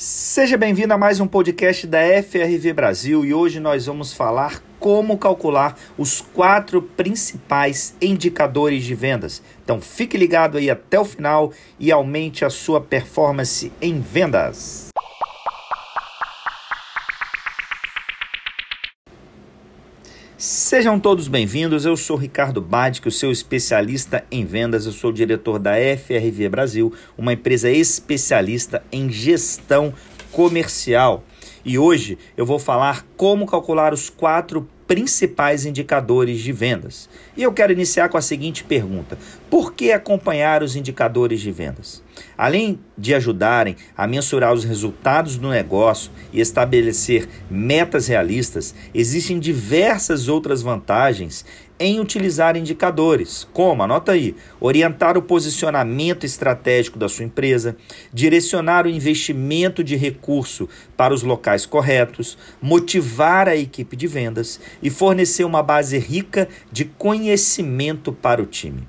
Seja bem-vindo a mais um podcast da FRV Brasil e hoje nós vamos falar como calcular os quatro principais indicadores de vendas. Então fique ligado aí até o final e aumente a sua performance em vendas. Sejam todos bem-vindos. Eu sou Ricardo Badic, o seu especialista em vendas. Eu sou diretor da FRV Brasil, uma empresa especialista em gestão comercial. E hoje eu vou falar como calcular os quatro principais indicadores de vendas. E eu quero iniciar com a seguinte pergunta: por que acompanhar os indicadores de vendas? Além de ajudarem a mensurar os resultados do negócio e estabelecer metas realistas, existem diversas outras vantagens em utilizar indicadores, como, anota aí, orientar o posicionamento estratégico da sua empresa, direcionar o investimento de recurso para os locais corretos, motivar a equipe de vendas e fornecer uma base rica de conhecimento para o time.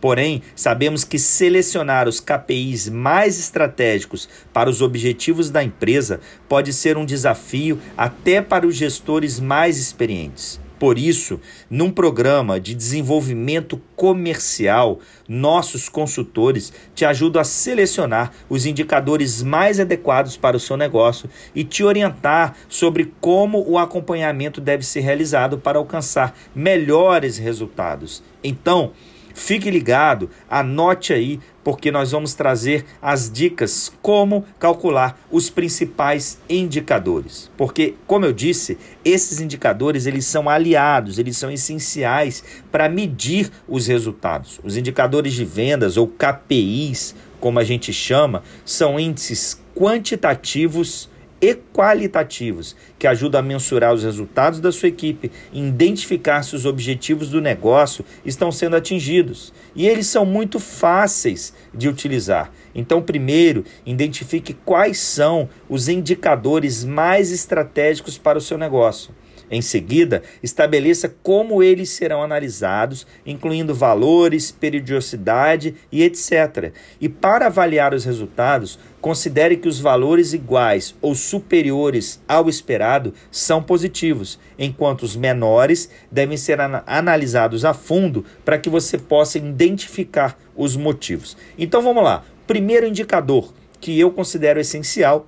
Porém, sabemos que selecionar os KPIs mais estratégicos para os objetivos da empresa pode ser um desafio até para os gestores mais experientes. Por isso, num programa de desenvolvimento comercial, nossos consultores te ajudam a selecionar os indicadores mais adequados para o seu negócio e te orientar sobre como o acompanhamento deve ser realizado para alcançar melhores resultados. Então, Fique ligado, anote aí, porque nós vamos trazer as dicas como calcular os principais indicadores. Porque, como eu disse, esses indicadores eles são aliados, eles são essenciais para medir os resultados. Os indicadores de vendas ou KPIs, como a gente chama, são índices quantitativos e qualitativos, que ajudam a mensurar os resultados da sua equipe e identificar se os objetivos do negócio estão sendo atingidos. E eles são muito fáceis de utilizar. Então, primeiro, identifique quais são os indicadores mais estratégicos para o seu negócio. Em seguida, estabeleça como eles serão analisados, incluindo valores, periodicidade e etc. E para avaliar os resultados, considere que os valores iguais ou superiores ao esperado são positivos, enquanto os menores devem ser analisados a fundo para que você possa identificar os motivos. Então vamos lá. Primeiro indicador que eu considero essencial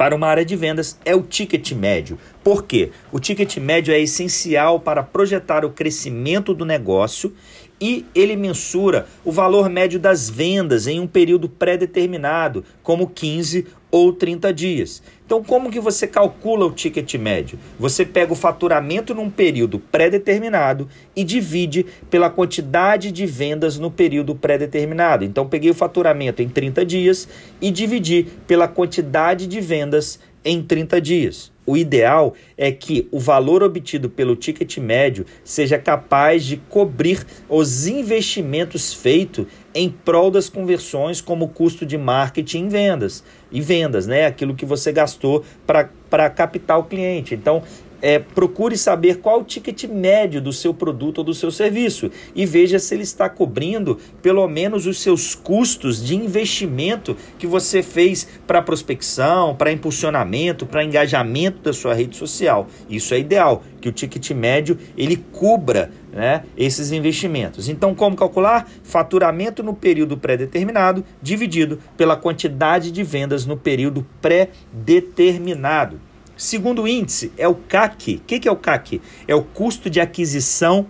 para uma área de vendas é o ticket médio. Por quê? O ticket médio é essencial para projetar o crescimento do negócio e ele mensura o valor médio das vendas em um período pré-determinado, como 15 ou 30 dias. Então, como que você calcula o ticket médio? Você pega o faturamento num período pré-determinado e divide pela quantidade de vendas no período pré-determinado. Então, peguei o faturamento em 30 dias e dividi pela quantidade de vendas em 30 dias. O ideal é que o valor obtido pelo ticket médio seja capaz de cobrir os investimentos feitos em prol das conversões, como custo de marketing e vendas. E vendas, né? Aquilo que você gastou para captar o cliente. Então, é, procure saber qual o ticket médio do seu produto ou do seu serviço e veja se ele está cobrindo pelo menos os seus custos de investimento que você fez para prospecção, para impulsionamento, para engajamento da sua rede social. Isso é ideal, que o ticket médio ele cubra né, esses investimentos. Então, como calcular? Faturamento no período pré-determinado dividido pela quantidade de vendas no período pré-determinado. Segundo índice é o CAC. O que é o CAC? É o custo de aquisição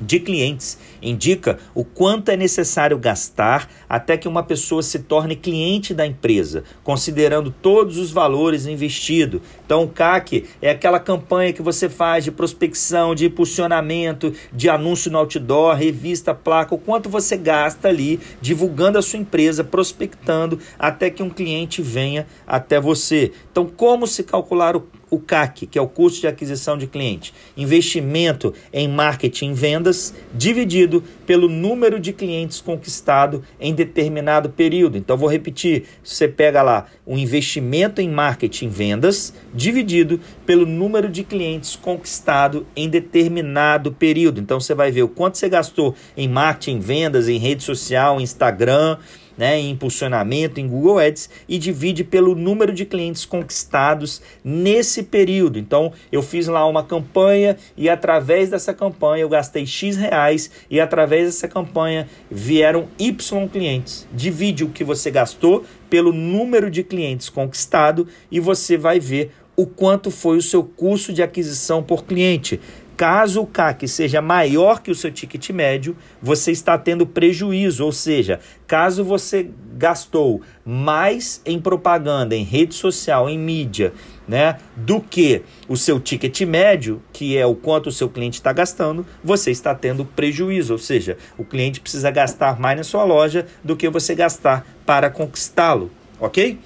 de clientes. Indica o quanto é necessário gastar até que uma pessoa se torne cliente da empresa, considerando todos os valores investidos. Então, o CAC é aquela campanha que você faz de prospecção, de impulsionamento, de anúncio no outdoor, revista, placa, o quanto você gasta ali divulgando a sua empresa, prospectando até que um cliente venha até você. Então, como se calcular o CAC, que é o custo de aquisição de cliente, investimento em marketing e vendas, dividido pelo número de clientes conquistado em determinado período. Então, vou repetir: você pega lá o investimento em marketing vendas, dividido pelo número de clientes conquistado em determinado período. Então, você vai ver o quanto você gastou em marketing, vendas, em rede social, Instagram né, em impulsionamento em Google Ads e divide pelo número de clientes conquistados nesse período. Então, eu fiz lá uma campanha e através dessa campanha eu gastei X reais e através dessa campanha vieram Y clientes. Divide o que você gastou pelo número de clientes conquistado e você vai ver o quanto foi o seu custo de aquisição por cliente. Caso o CAC seja maior que o seu ticket médio, você está tendo prejuízo, ou seja, caso você gastou mais em propaganda, em rede social, em mídia, né, do que o seu ticket médio, que é o quanto o seu cliente está gastando, você está tendo prejuízo, ou seja, o cliente precisa gastar mais na sua loja do que você gastar para conquistá-lo, ok?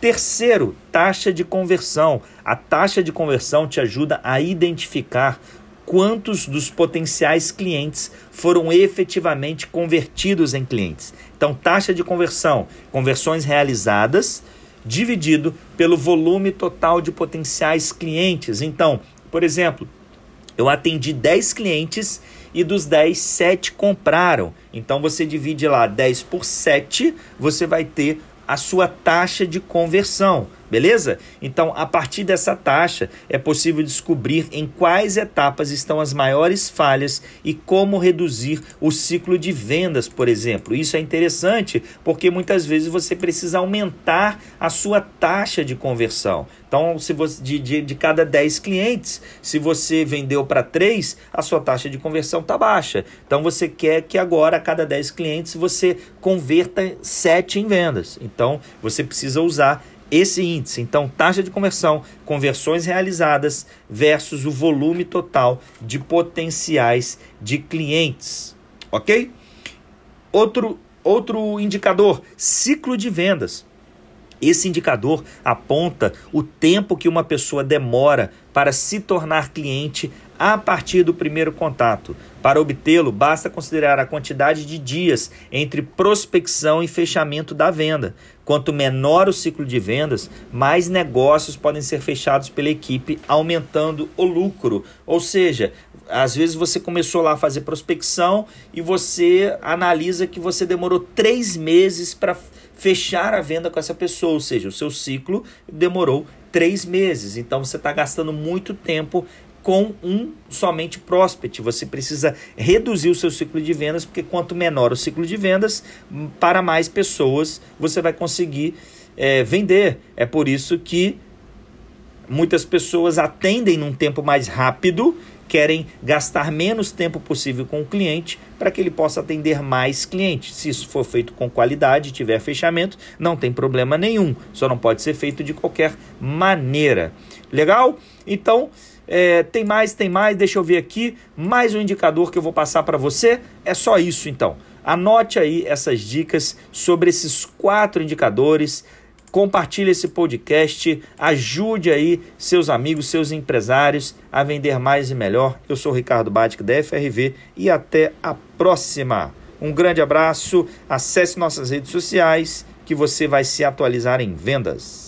Terceiro, taxa de conversão. A taxa de conversão te ajuda a identificar quantos dos potenciais clientes foram efetivamente convertidos em clientes. Então, taxa de conversão, conversões realizadas, dividido pelo volume total de potenciais clientes. Então, por exemplo, eu atendi 10 clientes e dos 10, 7 compraram. Então você divide lá 10 por 7, você vai ter a sua taxa de conversão, beleza? Então, a partir dessa taxa, é possível descobrir em quais etapas estão as maiores falhas e como reduzir o ciclo de vendas, por exemplo. Isso é interessante porque muitas vezes você precisa aumentar a sua taxa de conversão. Então, se você de, de, de cada 10 clientes, se você vendeu para 3, a sua taxa de conversão está baixa. Então, você quer que agora, a cada 10 clientes, você converta 7 em vendas. Então, você precisa usar esse índice. Então, taxa de conversão, conversões realizadas versus o volume total de potenciais de clientes. Ok? Outro, outro indicador: ciclo de vendas. Esse indicador aponta o tempo que uma pessoa demora para se tornar cliente a partir do primeiro contato. Para obtê-lo, basta considerar a quantidade de dias entre prospecção e fechamento da venda. Quanto menor o ciclo de vendas, mais negócios podem ser fechados pela equipe, aumentando o lucro. Ou seja, às vezes você começou lá a fazer prospecção e você analisa que você demorou três meses para fechar a venda com essa pessoa, ou seja, o seu ciclo demorou três meses. Então você está gastando muito tempo com um somente prospect. Você precisa reduzir o seu ciclo de vendas, porque quanto menor o ciclo de vendas, para mais pessoas você vai conseguir é, vender. É por isso que muitas pessoas atendem num tempo mais rápido querem gastar menos tempo possível com o cliente para que ele possa atender mais clientes. Se isso for feito com qualidade, tiver fechamento, não tem problema nenhum. Só não pode ser feito de qualquer maneira. Legal? Então, é, tem mais, tem mais. Deixa eu ver aqui. Mais um indicador que eu vou passar para você. É só isso então. Anote aí essas dicas sobre esses quatro indicadores compartilhe esse podcast, ajude aí seus amigos, seus empresários a vender mais e melhor. Eu sou Ricardo Batic da FRV e até a próxima. Um grande abraço, acesse nossas redes sociais que você vai se atualizar em vendas.